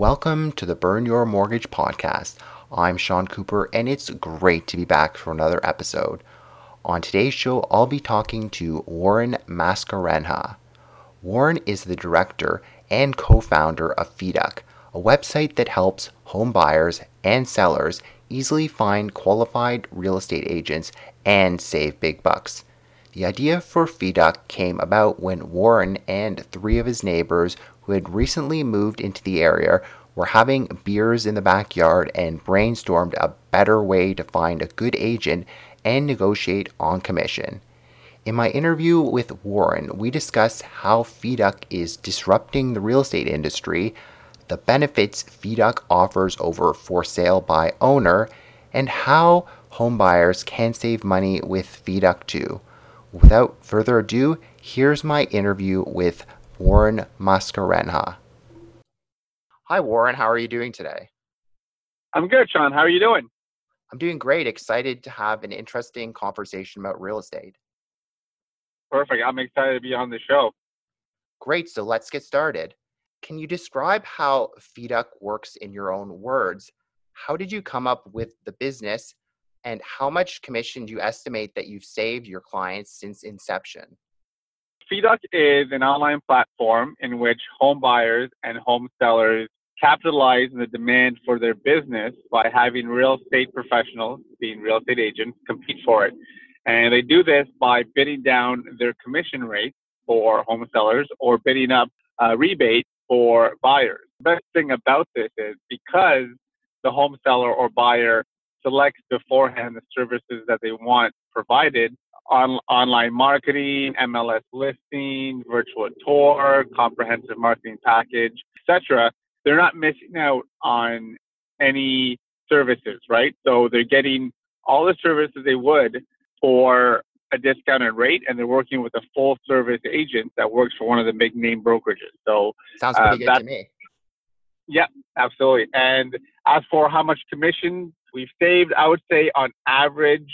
Welcome to the Burn Your Mortgage podcast. I'm Sean Cooper, and it's great to be back for another episode. On today's show, I'll be talking to Warren Mascarenha. Warren is the director and co founder of FeeDuck, a website that helps home buyers and sellers easily find qualified real estate agents and save big bucks. The idea for FeeDuck came about when Warren and three of his neighbors who had recently moved into the area were having beers in the backyard and brainstormed a better way to find a good agent and negotiate on commission. In my interview with Warren, we discussed how FeeDuck is disrupting the real estate industry, the benefits FeeDuck offers over for sale by owner, and how homebuyers can save money with FeeDuck too. Without further ado, here's my interview with Warren Mascarenha. Hi, Warren. How are you doing today? I'm good, Sean. How are you doing? I'm doing great. Excited to have an interesting conversation about real estate. Perfect. I'm excited to be on the show. Great. So let's get started. Can you describe how FeeDuck works in your own words? How did you come up with the business and how much commission do you estimate that you've saved your clients since inception? FeeDuck is an online platform in which home buyers and home sellers capitalize on the demand for their business by having real estate professionals, being real estate agents, compete for it. And they do this by bidding down their commission rate for home sellers or bidding up a rebate for buyers. The best thing about this is because the home seller or buyer selects beforehand the services that they want provided, on, online marketing, MLS listing, virtual tour, comprehensive marketing package, etc. They're not missing out on any services, right? So they're getting all the services they would for a discounted rate, and they're working with a full service agent that works for one of the big name brokerages. So sounds pretty uh, good to me. Yeah, absolutely. And as for how much commission we've saved, I would say on average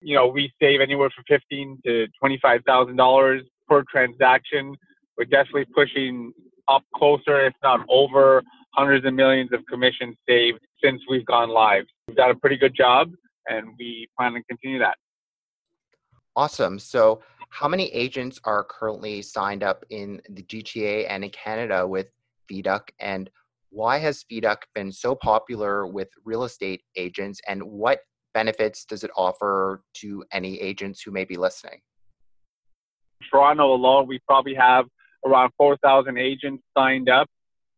you know, we save anywhere from fifteen to twenty-five thousand dollars per transaction. We're definitely pushing up closer, if not over, hundreds of millions of commissions saved since we've gone live. We've done a pretty good job, and we plan to continue that. Awesome. So, how many agents are currently signed up in the GTA and in Canada with FeeDuck, and why has FeeDuck been so popular with real estate agents, and what benefits does it offer to any agents who may be listening? Toronto alone, we probably have around 4,000 agents signed up.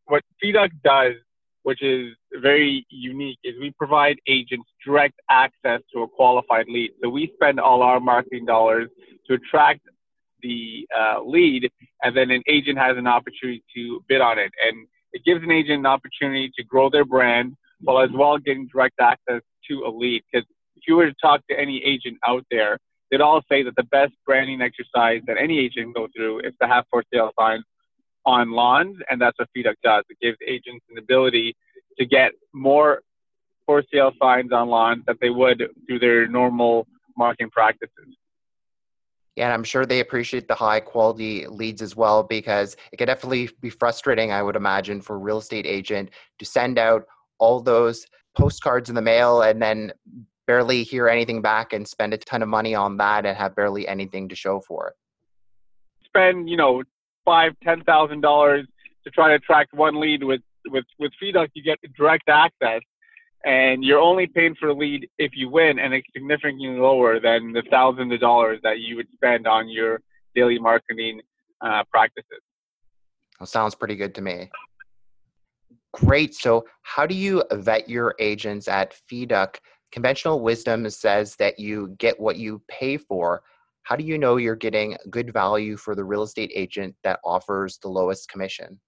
What FeeDuck does, which is very unique, is we provide agents direct access to a qualified lead. So we spend all our marketing dollars to attract the uh, lead, and then an agent has an opportunity to bid on it. And it gives an agent an opportunity to grow their brand while as well getting direct access to a lead. Because if you were to talk to any agent out there, they'd all say that the best branding exercise that any agent go through is to have for sale signs on lawns, and that's what FeeDuck does. It gives agents an ability to get more for sale signs on lawns that they would through their normal marketing practices. Yeah, and I'm sure they appreciate the high quality leads as well because it can definitely be frustrating, I would imagine, for a real estate agent to send out all those postcards in the mail and then barely hear anything back and spend a ton of money on that and have barely anything to show for it. Spend, you know, five, ten thousand dollars to try to attract one lead with with with FeeDuck, you get direct access, and you're only paying for a lead if you win, and it's significantly lower than the thousands of dollars that you would spend on your daily marketing uh, practices. Sounds pretty good to me. Great. So, how do you vet your agents at FeeDuck? Conventional wisdom says that you get what you pay for. how do you know you're getting good value for the real estate agent that offers the lowest commission?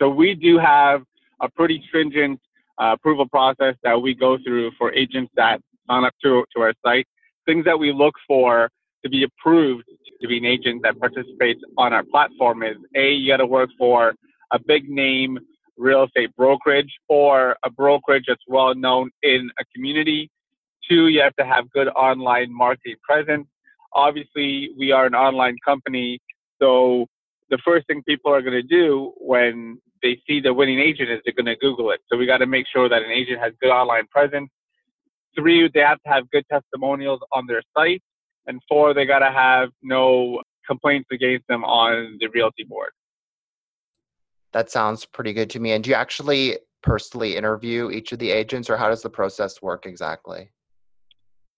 So we do have a pretty stringent uh, approval process that we go through for agents that sign up to, to our site. Things that we look for to be approved to be an agent that participates on our platform is A, you got to work for a big name real estate brokerage or a brokerage that's well known in a community. Two, you have to have good online marketing presence. Obviously, we are an online company, so the first thing people are going to do when they see the winning agent is they're going to Google it. So we got to make sure that an agent has good online presence. Three, they have to have good testimonials on their site. And four, they got to have no complaints against them on the realty board. That sounds pretty good to me. And do you actually personally interview each of the agents, or how does the process work exactly?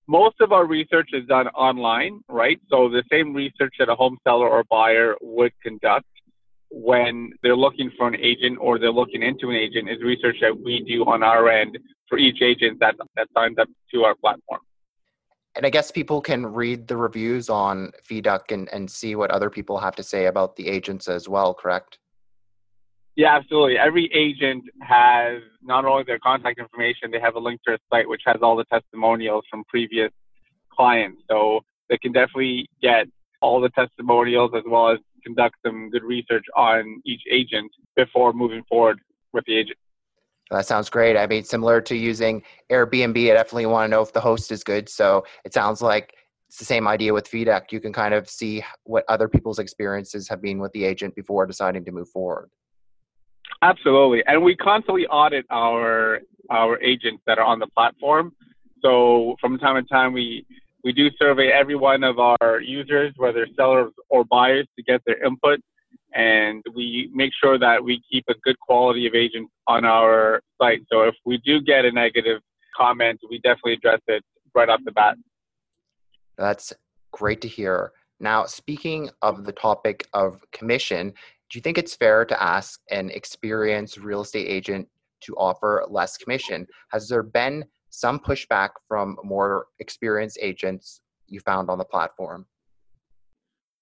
Most of our research is done online, right? So the same research that a home seller or buyer would conduct when they're looking for an agent or they're looking into an agent is research that we do on our end for each agent that, that signs up to our platform. And I guess people can read the reviews on FeeDuck and, and see what other people have to say about the agents as well, correct? Yeah, absolutely. Every agent has not only their contact information, they have a link to a site which has all the testimonials from previous clients. So they can definitely get all the testimonials as well as conduct some good research on each agent before moving forward with the agent. That sounds great. I mean, similar to using Airbnb, I definitely want to know if the host is good. So it sounds like it's the same idea with FeeDuck. You can kind of see what other people's experiences have been with the agent before deciding to move forward. Absolutely, and we constantly audit our our agents that are on the platform. So from time to time, we we do survey every one of our users, whether sellers or buyers, to get their input, and we make sure that we keep a good quality of agents on our site. So if we do get a negative comment, we definitely address it right off the bat. That's great to hear. Now, speaking of the topic of commission, do you think it's fair to ask an experienced real estate agent to offer less commission? Has there been some pushback from more experienced agents you found on the platform?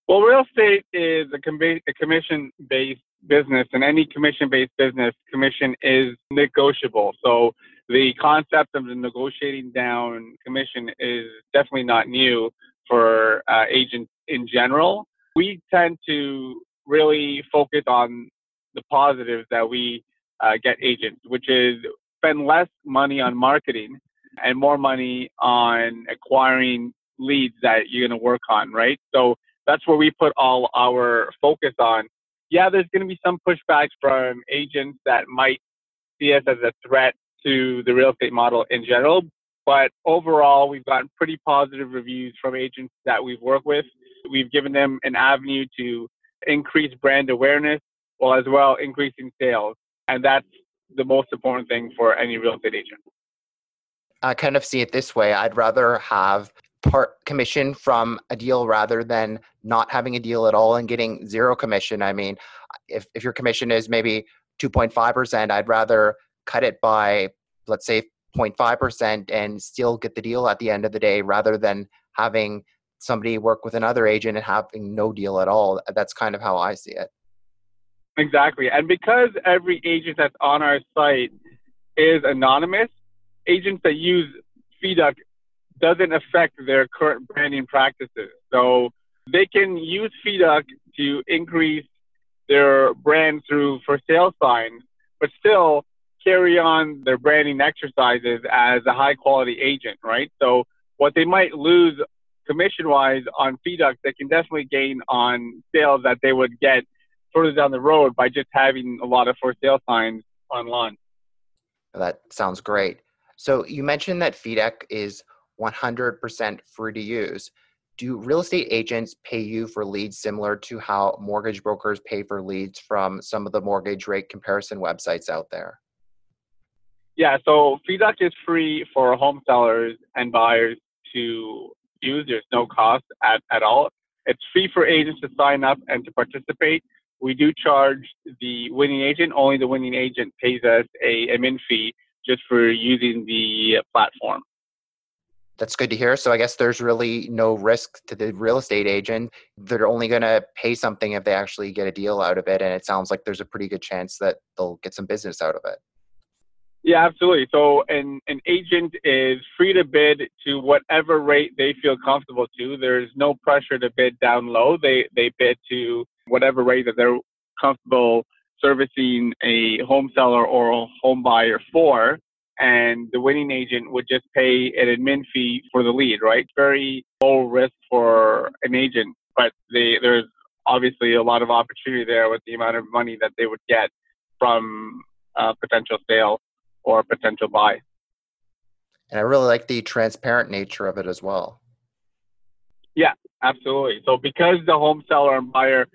Well, real estate is a, com- a commission based business, and any commission based business, commission is negotiable. So the concept of the negotiating down commission is definitely not new for uh, agents in general. We tend to really focus on the positives that we uh, get agents, which is spend less money on marketing and more money on acquiring leads that you're going to work on, right? So that's where we put all our focus on. Yeah, there's going to be some pushbacks from agents that might see us as a threat to the real estate model in general, but overall, we've gotten pretty positive reviews from agents that we've worked with. We've given them an avenue to increase brand awareness while as well increasing sales. And that's the most important thing for any real estate agent. I kind of see it this way. I'd rather have part commission from a deal rather than not having a deal at all and getting zero commission. I mean, if, if your commission is maybe 2.5%, I'd rather cut it by, let's say, 0.5% and still get the deal at the end of the day rather than having somebody work with another agent and having no deal at all. Uh, that's kind of how I see it. Exactly. And because every agent that's on our site is anonymous, agents that use FeeDuck doesn't affect their current branding practices. So they can use FeeDuck to increase their brand through for sale signs, but still carry on their branding exercises as a high quality agent, right? So what they might lose commission wise on FeeDuck, they can definitely gain on sales that they would get further down the road by just having a lot of for sale signs online. That sounds great. So you mentioned that FeeDuck is 100% free to use. Do real estate agents pay you for leads similar to how mortgage brokers pay for leads from some of the mortgage rate comparison websites out there? Yeah, so FeeDuck is free for home sellers and buyers to use. There's no cost at, at all. It's free for agents to sign up and to participate. We do charge the winning agent. Only the winning agent pays us a admin fee just for using the platform. That's good to hear. So I guess there's really no risk to the real estate agent. They're only going to pay something if they actually get a deal out of it. And it sounds like there's a pretty good chance that they'll get some business out of it. Yeah, absolutely. So an, an agent is free to bid to whatever rate they feel comfortable to. There's no pressure to bid down low. They they bid to whatever rate that they're comfortable servicing a home seller or a home buyer for. And the winning agent would just pay an admin fee for the lead, right? Very low risk for an agent, but they, there's obviously a lot of opportunity there with the amount of money that they would get from a potential sale or a potential buy. And I really like the transparent nature of it as well. Yeah, absolutely. So because the home seller and buyer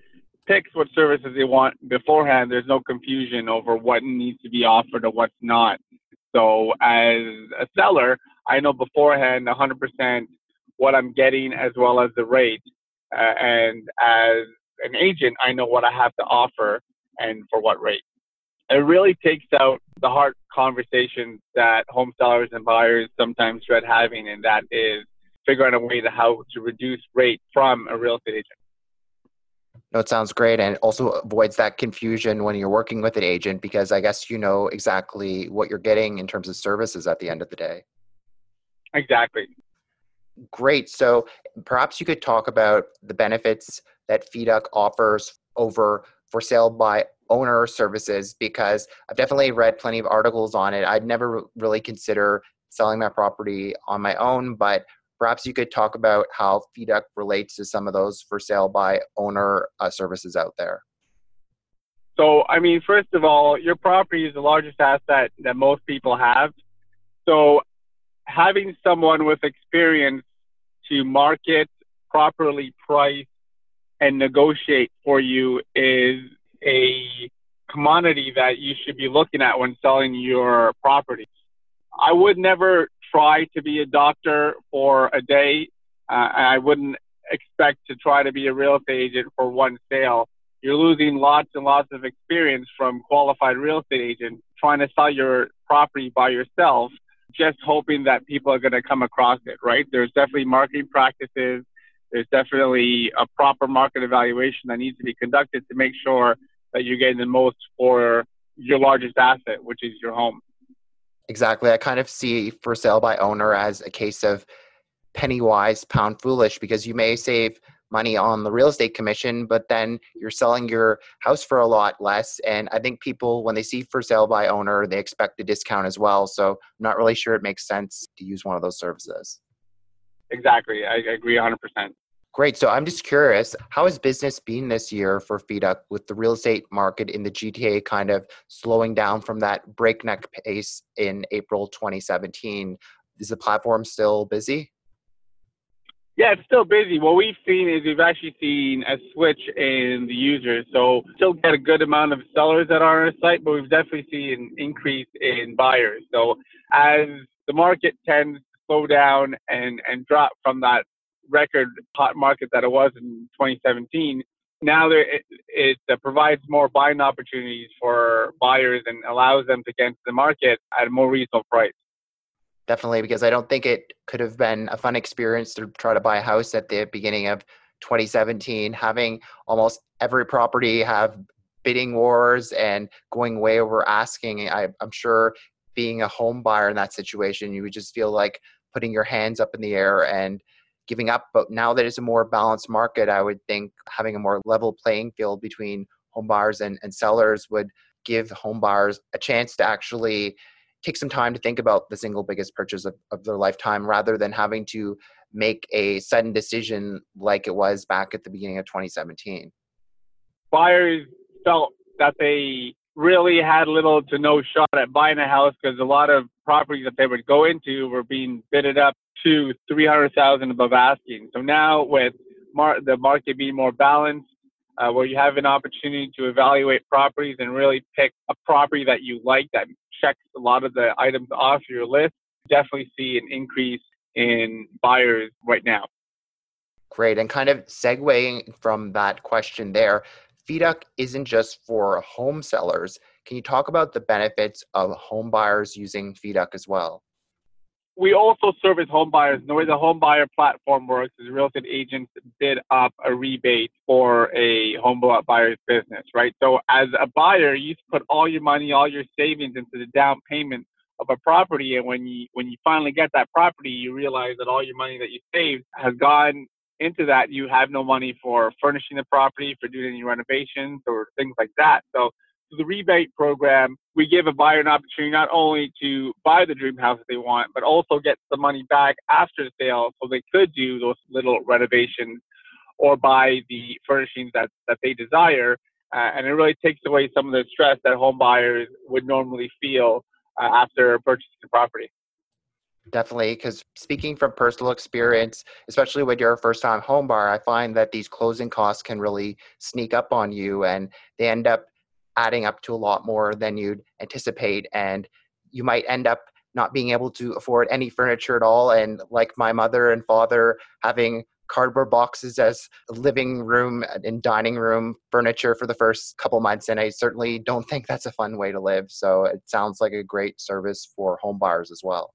picks what services they want beforehand, there's no confusion over what needs to be offered or what's not. So as a seller, I know beforehand 100% what I'm getting as well as the rate. Uh, and as an agent, I know what I have to offer and for what rate it really takes out the hard conversations that home sellers and buyers sometimes dread having, and that is figuring out a way to how to reduce rate from a real estate agent. No, it sounds great, and also avoids that confusion when you're working with an agent because I guess you know exactly what you're getting in terms of services at the end of the day. Exactly. Great. So perhaps you could talk about the benefits that FeeDuck offers over for sale by owner services because I've definitely read plenty of articles on it. I'd never really consider selling my property on my own, but perhaps you could talk about how FeeDuck relates to some of those for sale by owner uh, services out there. So, I mean, first of all, your property is the largest asset that most people have. So, having someone with experience to market, properly price, and negotiate for you is a commodity that you should be looking at when selling your property. I would never try to be a doctor for a day. Uh, I wouldn't expect to try to be a real estate agent for one sale. You're losing lots and lots of experience from qualified real estate agents trying to sell your property by yourself, just hoping that people are going to come across it, right? There's definitely marketing practices. There's definitely a proper market evaluation that needs to be conducted to make sure that you're getting the most for your largest asset, which is your home. Exactly. I kind of see for sale by owner as a case of penny wise, pound foolish, because you may save money on the real estate commission, but then you're selling your house for a lot less. And I think people, when they see for sale by owner, they expect a discount as well. So I'm not really sure it makes sense to use one of those services. Exactly. I agree 100%. Great. So I'm just curious, how has business been this year for FeeDuck with the real estate market in the GTA kind of slowing down from that breakneck pace in April 2017? Is the platform still busy? Yeah, it's still busy. What we've seen is we've actually seen a switch in the users. So still get a good amount of sellers that are on our site, but we've definitely seen an increase in buyers. So as the market tends to slow down and, and drop from that record hot market that it was in 2017, now there, it, it provides more buying opportunities for buyers and allows them to get into the market at a more reasonable price. Definitely, because I don't think it could have been a fun experience to try to buy a house at the beginning of 2017, having almost every property have bidding wars and going way over asking. I, I'm sure being a home buyer in that situation, you would just feel like putting your hands up in the air and giving up. But now that it's a more balanced market, I would think having a more level playing field between home buyers and, and sellers would give home buyers a chance to actually take some time to think about the single biggest purchase of, of their lifetime rather than having to make a sudden decision like it was back at the beginning of 2017. Buyers felt that they really had little to no shot at buying a house because a lot of properties that they would go into were being bidded up to 300,000 above asking. So now with mar- the market being more balanced, uh, where you have an opportunity to evaluate properties and really pick a property that you like that checks a lot of the items off your list, definitely see an increase in buyers right now. Great. And kind of segueing from that question there, FeeDuck isn't just for home sellers. Can you talk about the benefits of home buyers using FeeDuck as well? We also service home buyers. And the way the home buyer platform works is real estate agents bid up a rebate for a home buyer's business, right? So as a buyer, you put all your money, all your savings into the down payment of a property, and when you when you finally get that property, you realize that all your money that you saved has gone into that. You have no money for furnishing the property, for doing any renovations or things like that. So the rebate program, we give a buyer an opportunity not only to buy the dream house they want, but also get the money back after the sale so they could do those little renovations or buy the furnishings that, that they desire. Uh, and it really takes away some of the stress that home buyers would normally feel uh, after purchasing the property. Definitely, because speaking from personal experience, especially when you're a first time home buyer, I find that these closing costs can really sneak up on you and they end up adding up to a lot more than you'd anticipate. And you might end up not being able to afford any furniture at all. And like my mother and father having cardboard boxes as living room uh, and dining room furniture for the first couple months. And I certainly don't think that's a fun way to live. So it sounds like a great service for home buyers as well.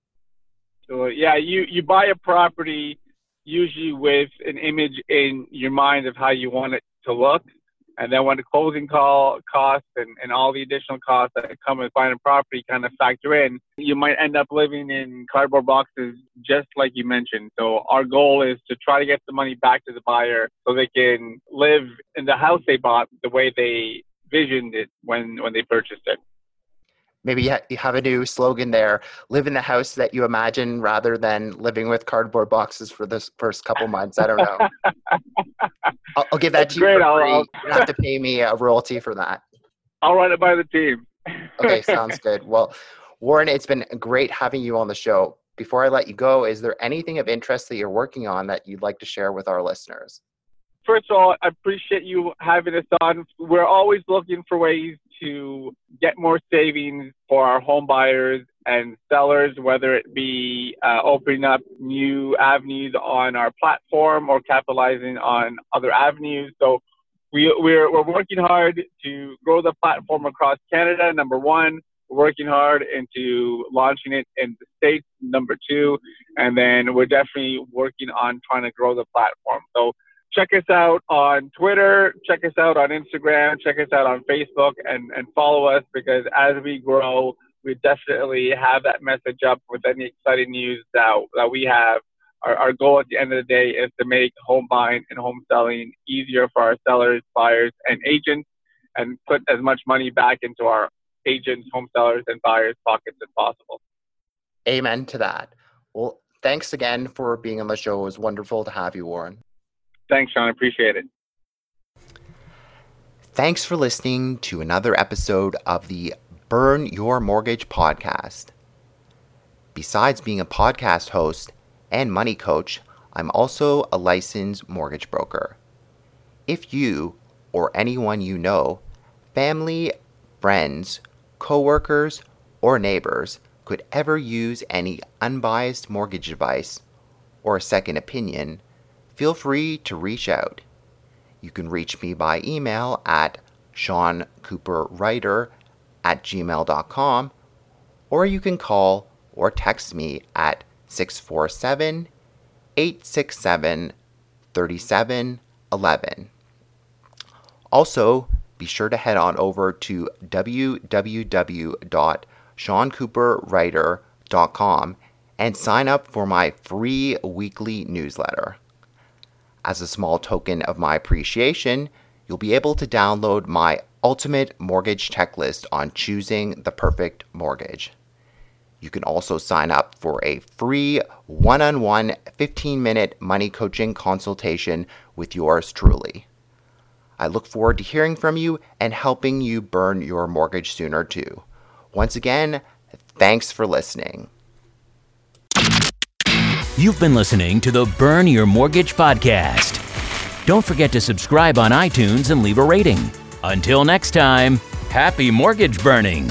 So yeah, you, you buy a property usually with an image in your mind of how you want it to look. And then when the closing call costs and, and all the additional costs that come with buying a property kind of factor in, you might end up living in cardboard boxes just like you mentioned. So our goal is to try to get the money back to the buyer so they can live in the house they bought the way they visioned it when, when they purchased it maybe you have a new slogan there live in the house that you imagine rather than living with cardboard boxes for the first couple months. I don't know. I'll, I'll, give that That's to you for free. I'll, you don't have to pay me a royalty for that. I'll run it by the team. Okay sounds good. Well warren it's been great having you on the show. Before i let you go is there anything of interest that you're working on that you'd like to share with our listeners? First of all, I appreciate you having us on. We're always looking for ways to get more savings for our home buyers and sellers, whether it be uh, opening up new avenues on our platform or capitalizing on other avenues. So we, we're, we're working hard to grow the platform across Canada, number one. Working hard into launching it in the States, number two. And then we're definitely working on trying to grow the platform. So check us out on Twitter, check us out on Instagram, check us out on Facebook, and, and follow us because as we grow, we definitely have that message up with any exciting news that, that we have. Our, our goal at the end of the day is to make home buying and home selling easier for our sellers, buyers, and agents, and put as much money back into our agents, home sellers, and buyers' pockets as possible. Amen to that. Well, thanks again for being on the show. It was wonderful to have you, Warren. Thanks, Sean. Appreciate it. Thanks for listening to another episode of the Burn Your Mortgage podcast. Besides being a podcast host and money coach, I'm also a licensed mortgage broker. If you or anyone you know, family, friends, coworkers, or neighbors could ever use any unbiased mortgage advice or a second opinion, feel free to reach out. You can reach me by email at seancooperwriter at gmail.com or you can call or text me at 647 867 3711. Also, be sure to head on over to www.seancooperwriter.com and sign up for my free weekly newsletter. As a small token of my appreciation, you'll be able to download my ultimate mortgage checklist on choosing the perfect mortgage. You can also sign up for a free one on one 15 minute money coaching consultation with yours truly. I look forward to hearing from you and helping you burn your mortgage sooner too. Once again, thanks for listening. You've been listening to the Burn Your Mortgage podcast. Don't forget to subscribe on iTunes and leave a rating. Until next time, happy mortgage burning.